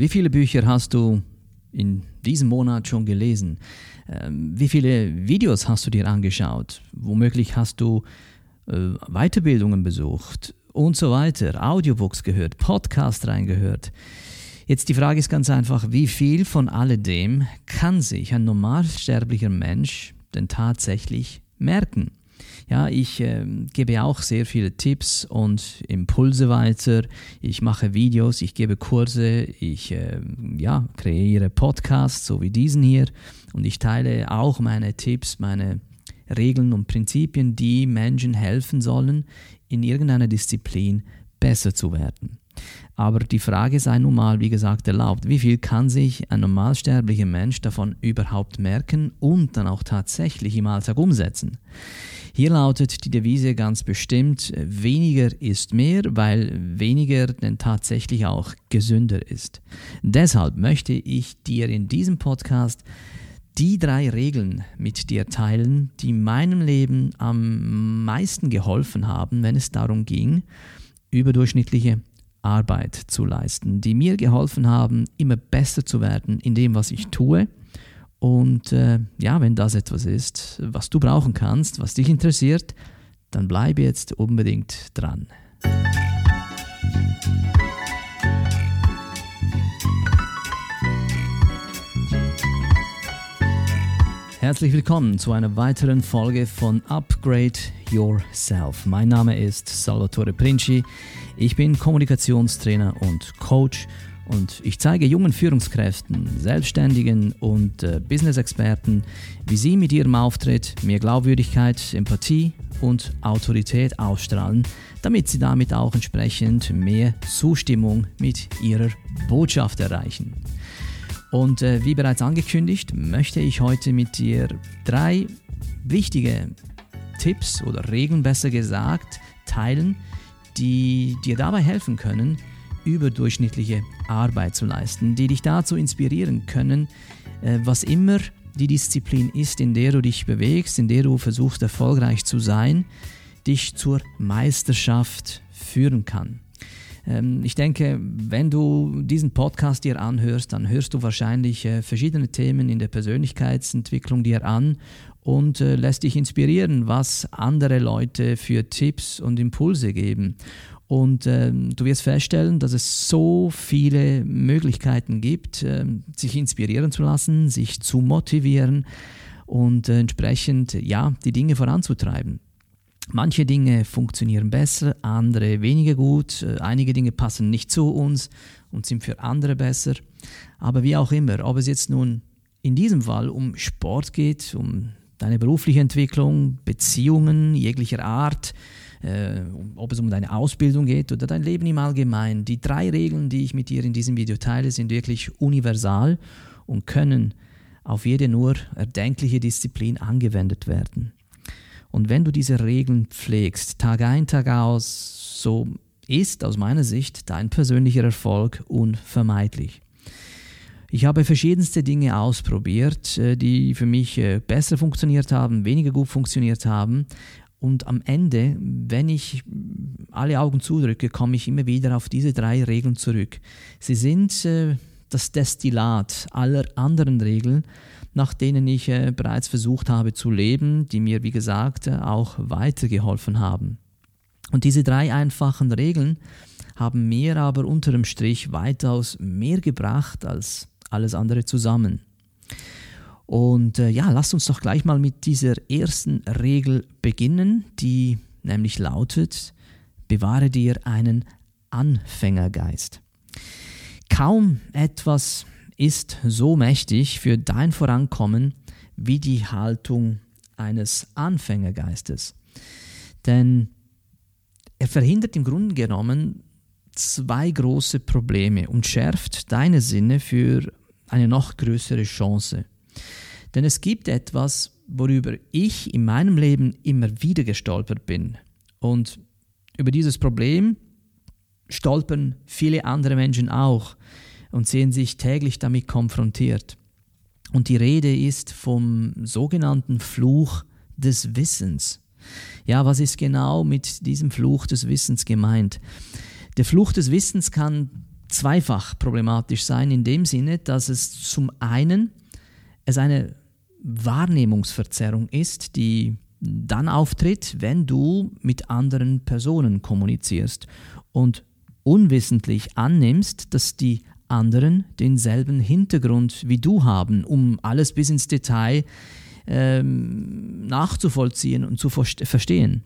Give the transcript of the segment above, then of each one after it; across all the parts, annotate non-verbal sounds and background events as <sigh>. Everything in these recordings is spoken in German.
Wie viele Bücher hast du in diesem Monat schon gelesen? Ähm, wie viele Videos hast du dir angeschaut? Womöglich hast du äh, Weiterbildungen besucht und so weiter, Audiobooks gehört, Podcast reingehört. Jetzt die Frage ist ganz einfach, wie viel von alledem kann sich ein normalsterblicher Mensch denn tatsächlich merken? Ja, ich äh, gebe auch sehr viele Tipps und Impulse weiter. Ich mache Videos, ich gebe Kurse, ich äh, ja, kreiere Podcasts, so wie diesen hier. Und ich teile auch meine Tipps, meine Regeln und Prinzipien, die Menschen helfen sollen, in irgendeiner Disziplin besser zu werden. Aber die Frage sei nun mal, wie gesagt, erlaubt. Wie viel kann sich ein normalsterblicher Mensch davon überhaupt merken und dann auch tatsächlich im Alltag umsetzen? Hier lautet die Devise ganz bestimmt, weniger ist mehr, weil weniger denn tatsächlich auch gesünder ist. Deshalb möchte ich dir in diesem Podcast die drei Regeln mit dir teilen, die meinem Leben am meisten geholfen haben, wenn es darum ging, überdurchschnittliche Arbeit zu leisten, die mir geholfen haben, immer besser zu werden in dem, was ich tue. Und äh, ja, wenn das etwas ist, was du brauchen kannst, was dich interessiert, dann bleibe jetzt unbedingt dran. Herzlich willkommen zu einer weiteren Folge von Upgrade Yourself. Mein Name ist Salvatore Princi. Ich bin Kommunikationstrainer und Coach und ich zeige jungen Führungskräften, Selbstständigen und äh, Business-Experten, wie sie mit ihrem Auftritt mehr Glaubwürdigkeit, Empathie und Autorität ausstrahlen, damit sie damit auch entsprechend mehr Zustimmung mit ihrer Botschaft erreichen. Und äh, wie bereits angekündigt, möchte ich heute mit dir drei wichtige Tipps oder Regeln besser gesagt teilen, die dir dabei helfen können, überdurchschnittliche Arbeit zu leisten, die dich dazu inspirieren können, äh, was immer die Disziplin ist, in der du dich bewegst, in der du versuchst erfolgreich zu sein, dich zur Meisterschaft führen kann. Ähm, ich denke, wenn du diesen Podcast dir anhörst, dann hörst du wahrscheinlich äh, verschiedene Themen in der Persönlichkeitsentwicklung dir an und äh, lässt dich inspirieren, was andere Leute für Tipps und Impulse geben. Und äh, du wirst feststellen, dass es so viele Möglichkeiten gibt, äh, sich inspirieren zu lassen, sich zu motivieren und äh, entsprechend ja, die Dinge voranzutreiben. Manche Dinge funktionieren besser, andere weniger gut, äh, einige Dinge passen nicht zu uns und sind für andere besser. Aber wie auch immer, ob es jetzt nun in diesem Fall um Sport geht, um deine berufliche Entwicklung, Beziehungen jeglicher Art, äh, ob es um deine Ausbildung geht oder dein Leben im Allgemeinen. Die drei Regeln, die ich mit dir in diesem Video teile, sind wirklich universal und können auf jede nur erdenkliche Disziplin angewendet werden. Und wenn du diese Regeln pflegst, Tag ein, Tag aus, so ist aus meiner Sicht dein persönlicher Erfolg unvermeidlich. Ich habe verschiedenste Dinge ausprobiert, äh, die für mich äh, besser funktioniert haben, weniger gut funktioniert haben. Und am Ende, wenn ich alle Augen zudrücke, komme ich immer wieder auf diese drei Regeln zurück. Sie sind äh, das Destillat aller anderen Regeln, nach denen ich äh, bereits versucht habe zu leben, die mir, wie gesagt, äh, auch weitergeholfen haben. Und diese drei einfachen Regeln haben mir aber unter dem Strich weitaus mehr gebracht als alles andere zusammen. Und äh, ja, lasst uns doch gleich mal mit dieser ersten Regel beginnen, die nämlich lautet, bewahre dir einen Anfängergeist. Kaum etwas ist so mächtig für dein Vorankommen wie die Haltung eines Anfängergeistes. Denn er verhindert im Grunde genommen zwei große Probleme und schärft deine Sinne für eine noch größere Chance. Denn es gibt etwas, worüber ich in meinem Leben immer wieder gestolpert bin. Und über dieses Problem stolpern viele andere Menschen auch und sehen sich täglich damit konfrontiert. Und die Rede ist vom sogenannten Fluch des Wissens. Ja, was ist genau mit diesem Fluch des Wissens gemeint? Der Fluch des Wissens kann zweifach problematisch sein, in dem Sinne, dass es zum einen es eine Wahrnehmungsverzerrung ist, die dann auftritt, wenn du mit anderen Personen kommunizierst und unwissentlich annimmst, dass die anderen denselben Hintergrund wie du haben, um alles bis ins Detail ähm, nachzuvollziehen und zu verstehen.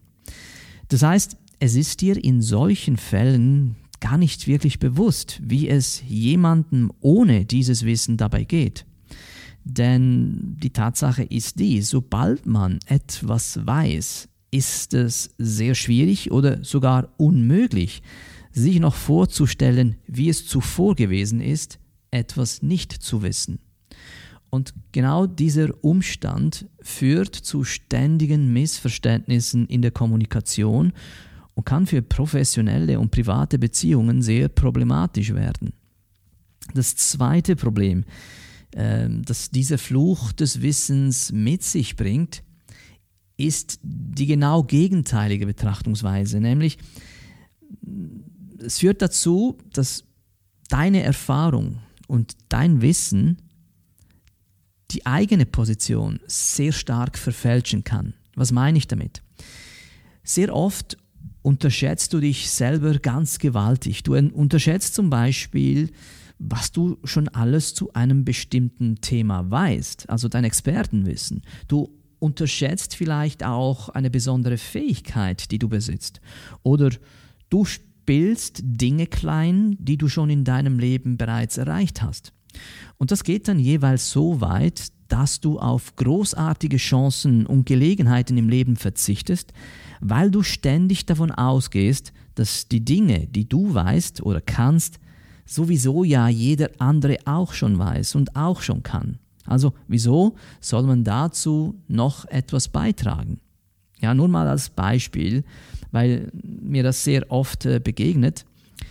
Das heißt, es ist dir in solchen Fällen gar nicht wirklich bewusst, wie es jemandem ohne dieses Wissen dabei geht. Denn die Tatsache ist die, sobald man etwas weiß, ist es sehr schwierig oder sogar unmöglich, sich noch vorzustellen, wie es zuvor gewesen ist, etwas nicht zu wissen. Und genau dieser Umstand führt zu ständigen Missverständnissen in der Kommunikation und kann für professionelle und private Beziehungen sehr problematisch werden. Das zweite Problem, äh, das dieser Fluch des Wissens mit sich bringt, ist die genau gegenteilige Betrachtungsweise, nämlich es führt dazu, dass deine Erfahrung und dein Wissen die eigene Position sehr stark verfälschen kann. Was meine ich damit? Sehr oft unterschätzt du dich selber ganz gewaltig. Du unterschätzt zum Beispiel, was du schon alles zu einem bestimmten Thema weißt, also dein Expertenwissen. Du unterschätzt vielleicht auch eine besondere Fähigkeit, die du besitzt. Oder du spielst Dinge klein, die du schon in deinem Leben bereits erreicht hast. Und das geht dann jeweils so weit, dass du auf großartige Chancen und Gelegenheiten im Leben verzichtest, weil du ständig davon ausgehst, dass die Dinge, die du weißt oder kannst, sowieso ja jeder andere auch schon weiß und auch schon kann. Also wieso soll man dazu noch etwas beitragen? Ja, nur mal als Beispiel, weil mir das sehr oft äh, begegnet.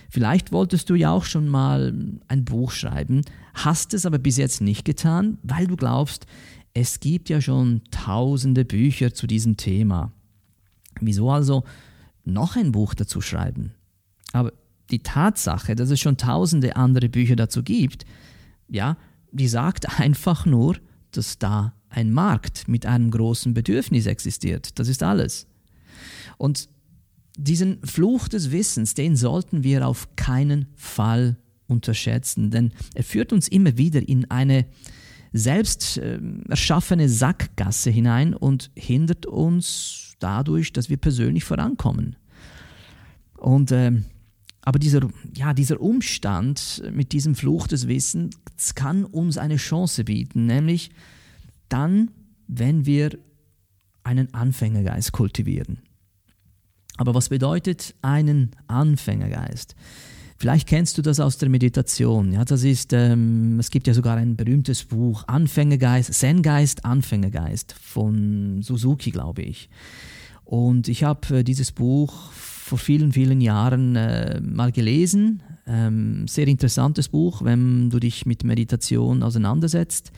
Vielleicht wolltest du ja auch schon mal ein Buch schreiben, hast es aber bis jetzt nicht getan, weil du glaubst, es gibt ja schon tausende Bücher zu diesem Thema. Wieso also noch ein Buch dazu schreiben? Aber die Tatsache, dass es schon tausende andere Bücher dazu gibt, ja, die sagt <laughs> einfach nur, dass da ein Markt mit einem großen Bedürfnis existiert. Das ist alles. Und diesen Fluch des Wissens, den sollten wir auf keinen Fall unterschätzen, denn er führt uns immer wieder in eine selbst äh, erschaffene Sackgasse hinein und hindert uns dadurch, dass wir persönlich vorankommen. Und äh, aber dieser, ja, dieser Umstand mit diesem Fluch des Wissens kann uns eine Chance bieten, nämlich dann, wenn wir einen Anfängergeist kultivieren. Aber was bedeutet einen Anfängergeist? Vielleicht kennst du das aus der Meditation. Ja, das ist, ähm, es gibt ja sogar ein berühmtes Buch, Anfängergeist, Zen-Geist, Anfängergeist von Suzuki, glaube ich. Und ich habe äh, dieses Buch vor vielen, vielen Jahren äh, mal gelesen. Ähm, sehr interessantes Buch, wenn du dich mit Meditation auseinandersetzt.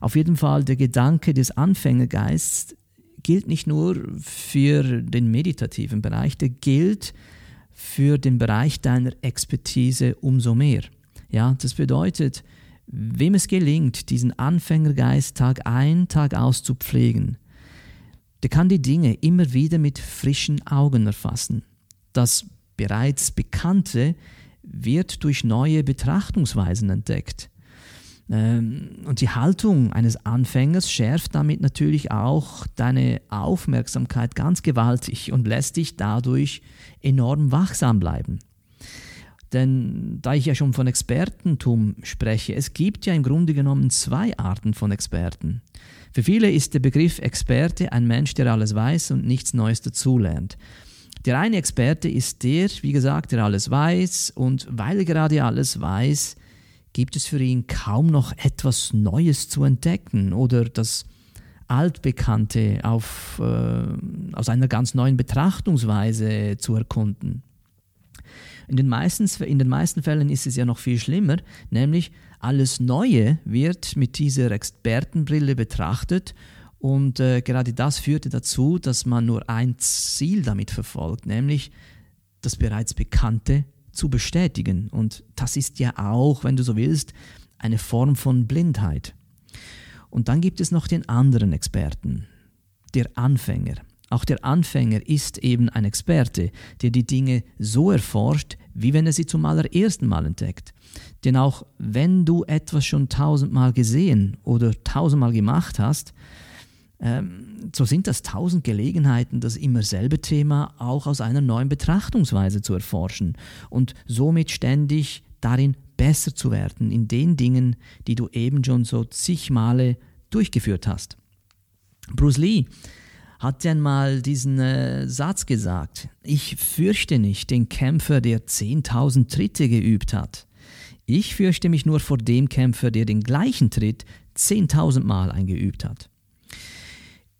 Auf jeden Fall der Gedanke des Anfängergeists gilt nicht nur für den meditativen Bereich, der gilt für den Bereich deiner Expertise umso mehr. Ja, das bedeutet, wem es gelingt, diesen Anfängergeist Tag ein, Tag aus zu pflegen, der kann die Dinge immer wieder mit frischen Augen erfassen. Das bereits Bekannte wird durch neue Betrachtungsweisen entdeckt. Ähm, und die Haltung eines Anfängers schärft damit natürlich auch deine Aufmerksamkeit ganz gewaltig und lässt dich dadurch enorm wachsam bleiben. Denn da ich ja schon von Expertentum spreche, es gibt ja im Grunde genommen zwei Arten von Experten. Für viele ist der Begriff Experte ein Mensch, der alles weiß und nichts Neues dazulernt. Der eine Experte ist der, wie gesagt, der alles weiß und weil er gerade alles weiß, gibt es für ihn kaum noch etwas Neues zu entdecken oder das Altbekannte auf, äh, aus einer ganz neuen Betrachtungsweise zu erkunden. In den, meisten, in den meisten Fällen ist es ja noch viel schlimmer, nämlich alles Neue wird mit dieser Expertenbrille betrachtet und äh, gerade das führte dazu, dass man nur ein Ziel damit verfolgt, nämlich das bereits Bekannte zu bestätigen. Und das ist ja auch, wenn du so willst, eine Form von Blindheit. Und dann gibt es noch den anderen Experten, der Anfänger. Auch der Anfänger ist eben ein Experte, der die Dinge so erforscht, wie wenn er sie zum allerersten Mal entdeckt. Denn auch wenn du etwas schon tausendmal gesehen oder tausendmal gemacht hast, ähm, so sind das tausend Gelegenheiten, das immer selbe Thema auch aus einer neuen Betrachtungsweise zu erforschen und somit ständig darin besser zu werden in den Dingen, die du eben schon so zig Male durchgeführt hast. Bruce Lee hat einmal diesen äh, Satz gesagt, ich fürchte nicht den Kämpfer, der 10.000 Tritte geübt hat. Ich fürchte mich nur vor dem Kämpfer, der den gleichen Tritt 10.000 Mal eingeübt hat.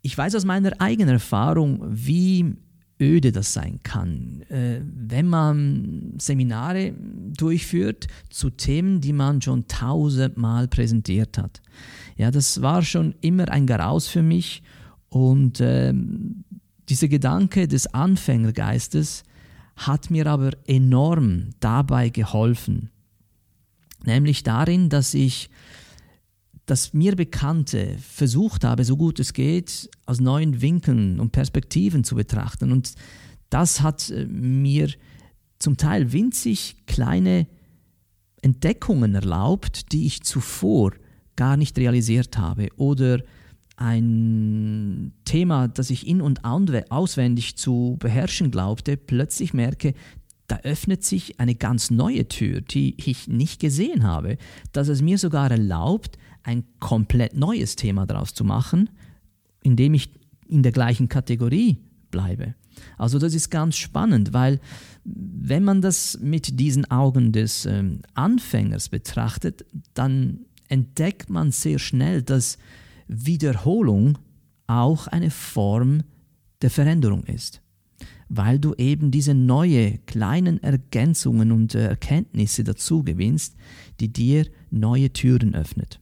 Ich weiß aus meiner eigenen Erfahrung, wie öde das sein kann, äh, wenn man Seminare durchführt zu Themen, die man schon tausendmal präsentiert hat. Ja, das war schon immer ein Garaus für mich und äh, dieser Gedanke des Anfängergeistes hat mir aber enorm dabei geholfen, nämlich darin, dass ich das mir Bekannte versucht habe, so gut es geht, aus neuen Winkeln und Perspektiven zu betrachten. Und das hat äh, mir zum Teil winzig kleine Entdeckungen erlaubt, die ich zuvor gar nicht realisiert habe. Oder ein Thema, das ich in und auswendig zu beherrschen glaubte, plötzlich merke, da öffnet sich eine ganz neue Tür, die ich nicht gesehen habe, dass es mir sogar erlaubt, ein komplett neues Thema daraus zu machen, indem ich in der gleichen Kategorie bleibe. Also das ist ganz spannend, weil wenn man das mit diesen Augen des ähm, Anfängers betrachtet, dann entdeckt man sehr schnell, dass Wiederholung auch eine Form der Veränderung ist, weil du eben diese neue kleinen Ergänzungen und Erkenntnisse dazu gewinnst, die dir neue Türen öffnet.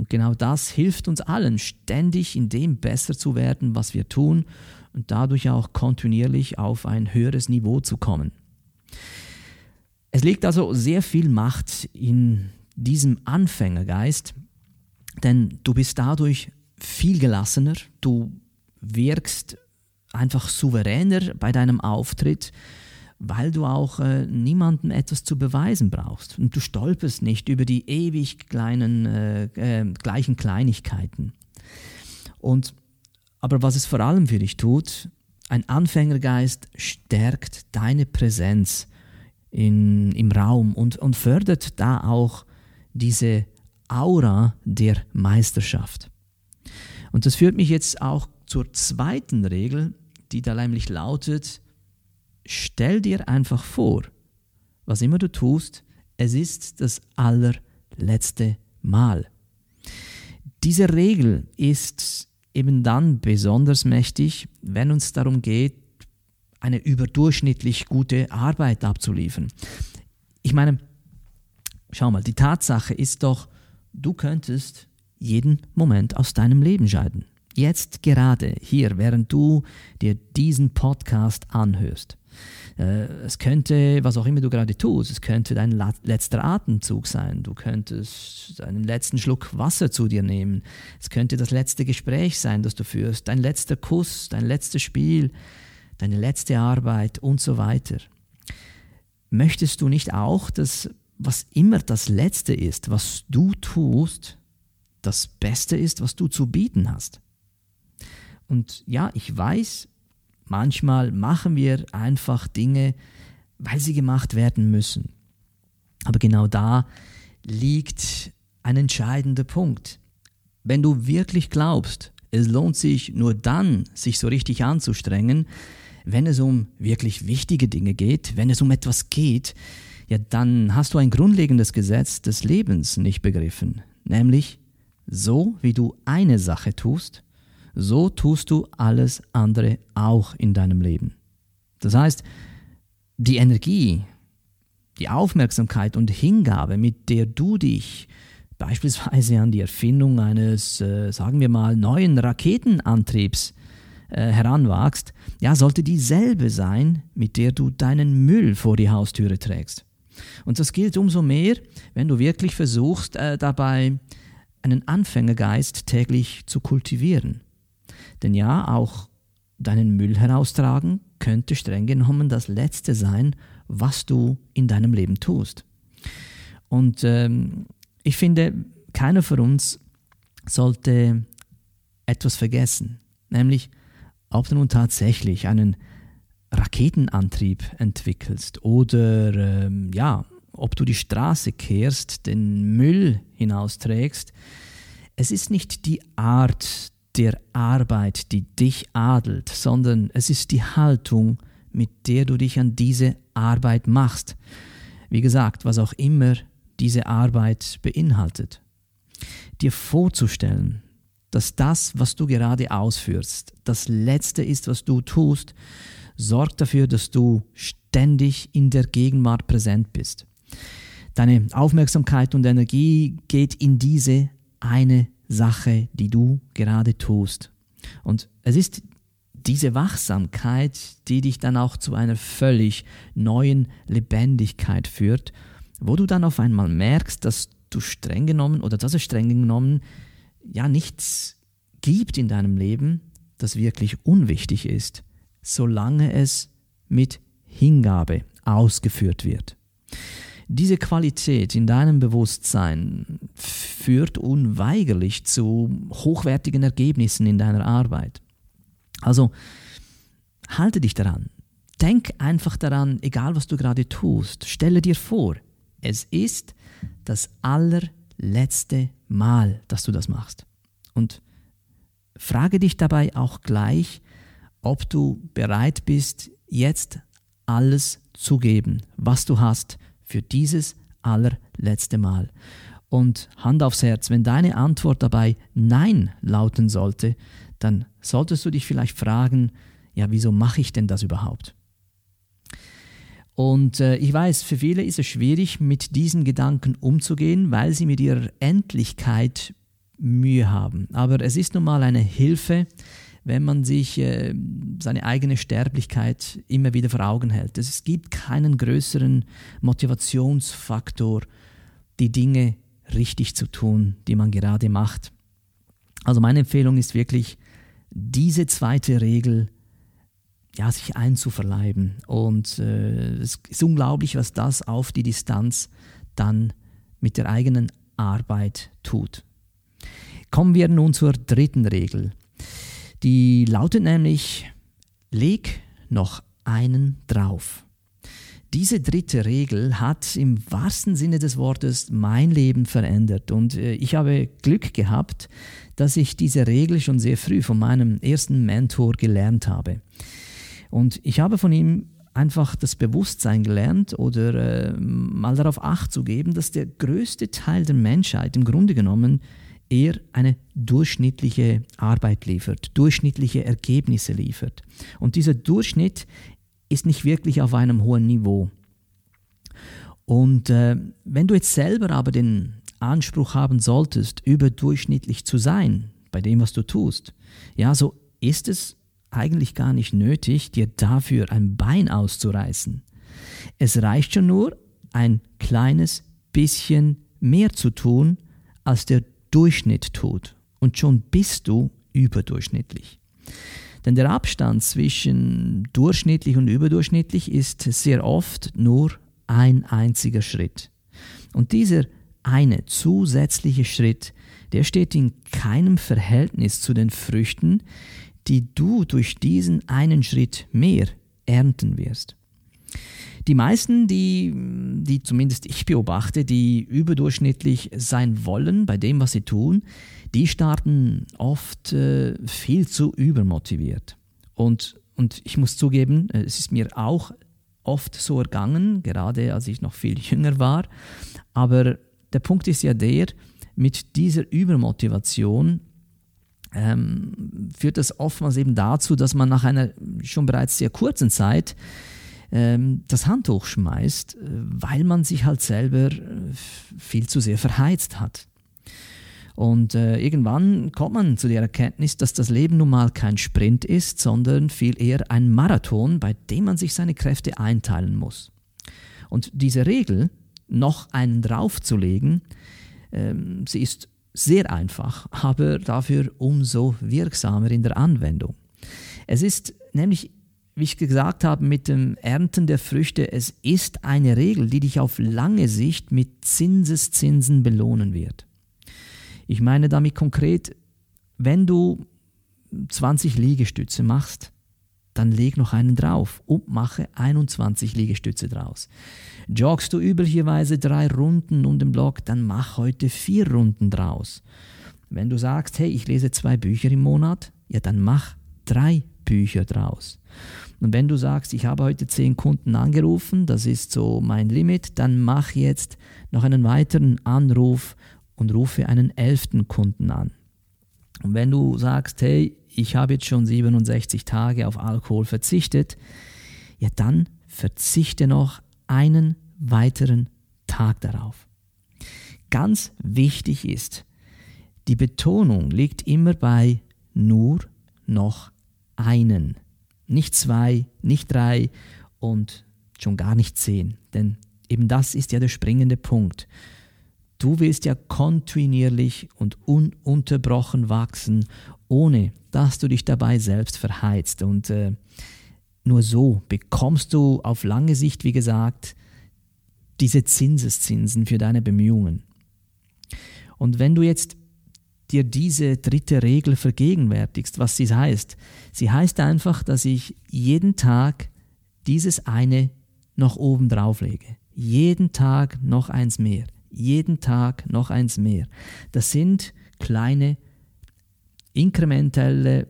Und genau das hilft uns allen, ständig in dem besser zu werden, was wir tun und dadurch auch kontinuierlich auf ein höheres Niveau zu kommen. Es liegt also sehr viel Macht in diesem Anfängergeist, denn du bist dadurch viel gelassener, du wirkst einfach souveräner bei deinem Auftritt, weil du auch äh, niemandem etwas zu beweisen brauchst. Und du stolperst nicht über die ewig kleinen, äh, äh, gleichen Kleinigkeiten. Und, aber was es vor allem für dich tut, ein Anfängergeist stärkt deine Präsenz in, im Raum und, und fördert da auch diese Aura der Meisterschaft. Und das führt mich jetzt auch zur zweiten Regel, die da nämlich lautet, stell dir einfach vor, was immer du tust, es ist das allerletzte Mal. Diese Regel ist eben dann besonders mächtig, wenn uns darum geht, eine überdurchschnittlich gute Arbeit abzuliefern. Ich meine, schau mal, die Tatsache ist doch, du könntest jeden Moment aus deinem Leben scheiden. Jetzt gerade hier, während du dir diesen Podcast anhörst. Äh, es könnte, was auch immer du gerade tust, es könnte dein letzter Atemzug sein. Du könntest einen letzten Schluck Wasser zu dir nehmen. Es könnte das letzte Gespräch sein, das du führst, dein letzter Kuss, dein letztes Spiel, deine letzte Arbeit und so weiter. Möchtest du nicht auch, dass was immer das Letzte ist, was du tust, das Beste ist, was du zu bieten hast? Und ja, ich weiß, Manchmal machen wir einfach Dinge, weil sie gemacht werden müssen. Aber genau da liegt ein entscheidender Punkt. Wenn du wirklich glaubst, es lohnt sich nur dann, sich so richtig anzustrengen, wenn es um wirklich wichtige Dinge geht, wenn es um etwas geht, ja, dann hast du ein grundlegendes Gesetz des Lebens nicht begriffen, nämlich so wie du eine Sache tust, so tust du alles andere auch in deinem Leben. Das heißt, die Energie, die Aufmerksamkeit und Hingabe, mit der du dich beispielsweise an die Erfindung eines, äh, sagen wir mal, neuen Raketenantriebs äh, heranwachst, ja, sollte dieselbe sein, mit der du deinen Müll vor die Haustüre trägst. Und das gilt umso mehr, wenn du wirklich versuchst, äh, dabei einen Anfängergeist täglich zu kultivieren. Denn ja, auch deinen Müll heraustragen könnte streng genommen das Letzte sein, was du in deinem Leben tust. Und ähm, ich finde, keiner von uns sollte etwas vergessen, nämlich ob du nun tatsächlich einen Raketenantrieb entwickelst oder ähm, ja, ob du die Straße kehrst, den Müll hinausträgst. Es ist nicht die Art der Arbeit, die dich adelt, sondern es ist die Haltung, mit der du dich an diese Arbeit machst. Wie gesagt, was auch immer diese Arbeit beinhaltet. Dir vorzustellen, dass das, was du gerade ausführst, das Letzte ist, was du tust, sorgt dafür, dass du ständig in der Gegenwart präsent bist. Deine Aufmerksamkeit und Energie geht in diese eine Sache, die du gerade tust. Und es ist diese Wachsamkeit, die dich dann auch zu einer völlig neuen Lebendigkeit führt, wo du dann auf einmal merkst, dass du streng genommen oder dass es streng genommen ja nichts gibt in deinem Leben, das wirklich unwichtig ist, solange es mit Hingabe ausgeführt wird. Diese Qualität in deinem Bewusstsein führt unweigerlich zu hochwertigen Ergebnissen in deiner Arbeit. Also halte dich daran. Denk einfach daran, egal was du gerade tust. Stelle dir vor, es ist das allerletzte Mal, dass du das machst. Und frage dich dabei auch gleich, ob du bereit bist, jetzt alles zu geben, was du hast, für dieses allerletzte Mal. Und Hand aufs Herz, wenn deine Antwort dabei Nein lauten sollte, dann solltest du dich vielleicht fragen, ja, wieso mache ich denn das überhaupt? Und äh, ich weiß, für viele ist es schwierig, mit diesen Gedanken umzugehen, weil sie mit ihrer Endlichkeit Mühe haben. Aber es ist nun mal eine Hilfe, wenn man sich äh, seine eigene Sterblichkeit immer wieder vor Augen hält. Es gibt keinen größeren Motivationsfaktor, die Dinge richtig zu tun, die man gerade macht. Also meine Empfehlung ist wirklich, diese zweite Regel ja, sich einzuverleiben. Und äh, es ist unglaublich, was das auf die Distanz dann mit der eigenen Arbeit tut. Kommen wir nun zur dritten Regel. Die lautet nämlich, leg noch einen drauf. Diese dritte Regel hat im wahrsten Sinne des Wortes mein Leben verändert und äh, ich habe Glück gehabt, dass ich diese Regel schon sehr früh von meinem ersten Mentor gelernt habe. Und ich habe von ihm einfach das Bewusstsein gelernt oder äh, mal darauf acht zu geben, dass der größte Teil der Menschheit im Grunde genommen eher eine durchschnittliche Arbeit liefert, durchschnittliche Ergebnisse liefert. Und dieser Durchschnitt ist nicht wirklich auf einem hohen Niveau. Und äh, wenn du jetzt selber aber den Anspruch haben solltest, überdurchschnittlich zu sein bei dem, was du tust, ja, so ist es eigentlich gar nicht nötig, dir dafür ein Bein auszureißen. Es reicht schon nur, ein kleines bisschen mehr zu tun, als der Durchschnitt tut. Und schon bist du überdurchschnittlich. Denn der Abstand zwischen durchschnittlich und überdurchschnittlich ist sehr oft nur ein einziger Schritt. Und dieser eine zusätzliche Schritt, der steht in keinem Verhältnis zu den Früchten, die du durch diesen einen Schritt mehr ernten wirst. Die meisten, die, die zumindest ich beobachte, die überdurchschnittlich sein wollen bei dem, was sie tun, die starten oft äh, viel zu übermotiviert. Und, und ich muss zugeben, äh, es ist mir auch oft so ergangen, gerade als ich noch viel <laughs> jünger war. Aber der Punkt ist ja der, mit dieser Übermotivation ähm, führt das oftmals eben dazu, dass man nach einer schon bereits sehr kurzen Zeit ähm, das Handtuch schmeißt, äh, weil man sich halt selber äh, viel zu sehr verheizt hat. Und äh, irgendwann kommt man zu der Erkenntnis, dass das Leben nun mal kein Sprint ist, sondern viel eher ein Marathon, bei dem man sich seine Kräfte einteilen muss. Und diese Regel, noch einen draufzulegen, ähm, sie ist sehr einfach, aber dafür umso wirksamer in der Anwendung. Es ist nämlich, wie ich gesagt habe, mit dem Ernten der Früchte, es ist eine Regel, die dich auf lange Sicht mit Zinseszinsen belohnen wird. Ich meine damit konkret, wenn du 20 Liegestütze machst, dann leg noch einen drauf und mache 21 Liegestütze draus. Joggst du üblicherweise drei Runden um den Block, dann mach heute vier Runden draus. Wenn du sagst, hey, ich lese zwei Bücher im Monat, ja, dann mach drei Bücher draus. Und wenn du sagst, ich habe heute zehn Kunden angerufen, das ist so mein Limit, dann mach jetzt noch einen weiteren Anruf und rufe einen elften Kunden an. Und wenn du sagst, hey, ich habe jetzt schon 67 Tage auf Alkohol verzichtet, ja dann verzichte noch einen weiteren Tag darauf. Ganz wichtig ist, die Betonung liegt immer bei nur noch einen. Nicht zwei, nicht drei und schon gar nicht zehn. Denn eben das ist ja der springende Punkt. Du willst ja kontinuierlich und ununterbrochen wachsen, ohne dass du dich dabei selbst verheizt. Und äh, nur so bekommst du auf lange Sicht, wie gesagt, diese Zinseszinsen für deine Bemühungen. Und wenn du jetzt dir diese dritte Regel vergegenwärtigst, was sie heißt, sie heißt einfach, dass ich jeden Tag dieses eine noch oben drauf lege. Jeden Tag noch eins mehr. Jeden Tag noch eins mehr. Das sind kleine inkrementelle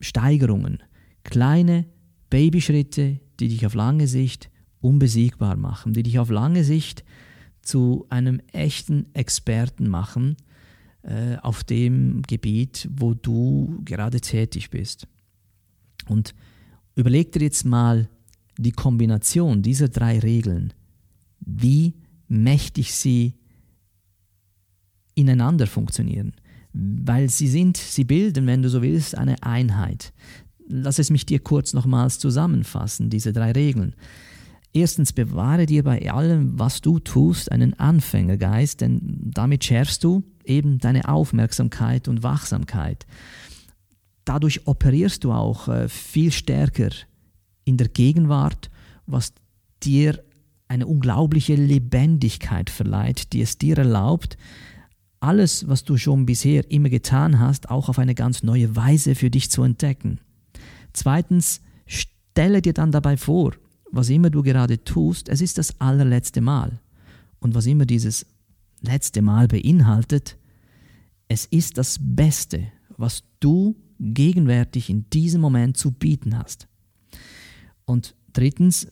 Steigerungen, kleine Babyschritte, die dich auf lange Sicht unbesiegbar machen, die dich auf lange Sicht zu einem echten Experten machen äh, auf dem Gebiet, wo du gerade tätig bist. Und überleg dir jetzt mal die Kombination dieser drei Regeln, wie mächtig sie ineinander funktionieren, weil sie sind, sie bilden, wenn du so willst, eine Einheit. Lass es mich dir kurz nochmals zusammenfassen, diese drei Regeln. Erstens, bewahre dir bei allem, was du tust, einen Anfängergeist, denn damit schärfst du eben deine Aufmerksamkeit und Wachsamkeit. Dadurch operierst du auch äh, viel stärker in der Gegenwart, was dir eine unglaubliche Lebendigkeit verleiht, die es dir erlaubt, alles, was du schon bisher immer getan hast, auch auf eine ganz neue Weise für dich zu entdecken. Zweitens, stelle dir dann dabei vor, was immer du gerade tust, es ist das allerletzte Mal. Und was immer dieses letzte Mal beinhaltet, es ist das Beste, was du gegenwärtig in diesem Moment zu bieten hast. Und drittens,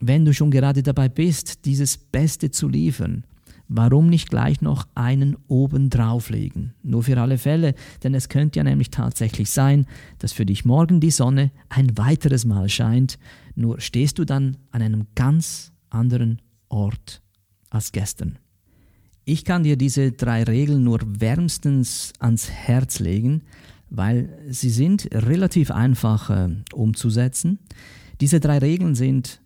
wenn du schon gerade dabei bist, dieses Beste zu liefern, warum nicht gleich noch einen oben drauflegen? Nur für alle Fälle, denn es könnte ja nämlich tatsächlich sein, dass für dich morgen die Sonne ein weiteres Mal scheint, nur stehst du dann an einem ganz anderen Ort als gestern. Ich kann dir diese drei Regeln nur wärmstens ans Herz legen, weil sie sind relativ einfach äh, umzusetzen. Diese drei Regeln sind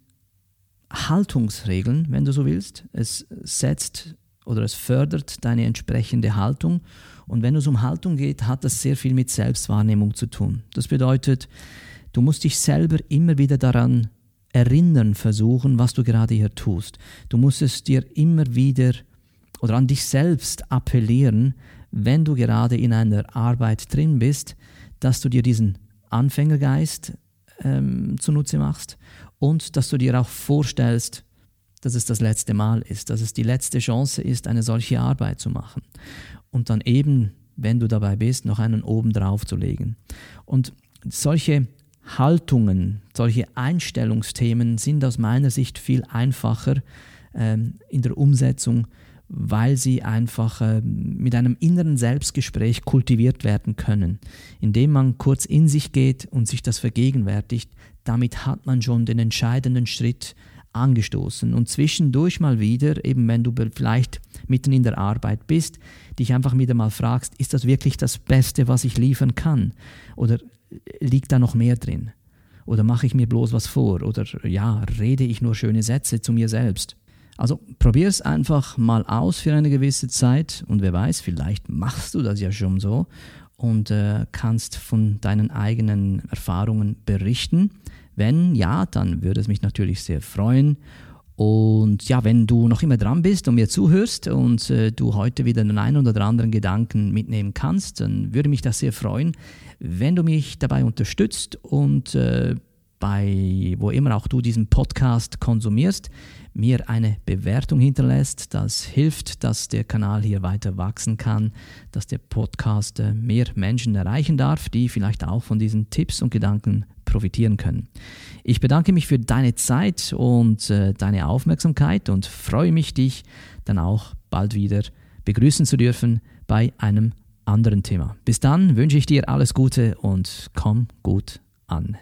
Haltungsregeln, wenn du so willst. Es setzt oder es fördert deine entsprechende Haltung. Und wenn es um Haltung geht, hat das sehr viel mit Selbstwahrnehmung zu tun. Das bedeutet, du musst dich selber immer wieder daran erinnern versuchen, was du gerade hier tust. Du musst es dir immer wieder oder an dich selbst appellieren, wenn du gerade in einer Arbeit drin bist, dass du dir diesen Anfängergeist ähm, zunutze machst und dass du dir auch vorstellst, dass es das letzte Mal ist, dass es die letzte Chance ist, eine solche Arbeit zu machen. Und dann eben, wenn du dabei bist, noch einen oben drauf zu legen. Und solche Haltungen, solche Einstellungsthemen sind aus meiner Sicht viel einfacher ähm, in der Umsetzung, weil sie einfach äh, mit einem inneren Selbstgespräch kultiviert werden können. Indem man kurz in sich geht und sich das vergegenwärtigt, damit hat man schon den entscheidenden Schritt angestoßen und zwischendurch mal wieder, eben wenn du vielleicht mitten in der Arbeit bist, dich einfach wieder mal fragst, ist das wirklich das Beste, was ich liefern kann? Oder liegt da noch mehr drin? Oder mache ich mir bloß was vor? Oder ja, rede ich nur schöne Sätze zu mir selbst? Also probier es einfach mal aus für eine gewisse Zeit und wer weiß, vielleicht machst du das ja schon so und äh, kannst von deinen eigenen Erfahrungen berichten. Wenn ja, dann würde es mich natürlich sehr freuen. Und ja, wenn du noch immer dran bist und mir zuhörst und äh, du heute wieder den einen oder anderen Gedanken mitnehmen kannst, dann würde mich das sehr freuen, wenn du mich dabei unterstützt und äh, bei wo immer auch du diesen Podcast konsumierst, mir eine Bewertung hinterlässt. Das hilft, dass der Kanal hier weiter wachsen kann, dass der Podcast äh, mehr Menschen erreichen darf, die vielleicht auch von diesen Tipps und Gedanken profitieren können. Ich bedanke mich für deine Zeit und äh, deine Aufmerksamkeit und freue mich, dich dann auch bald wieder begrüßen zu dürfen bei einem anderen Thema. Bis dann wünsche ich dir alles Gute und komm gut an.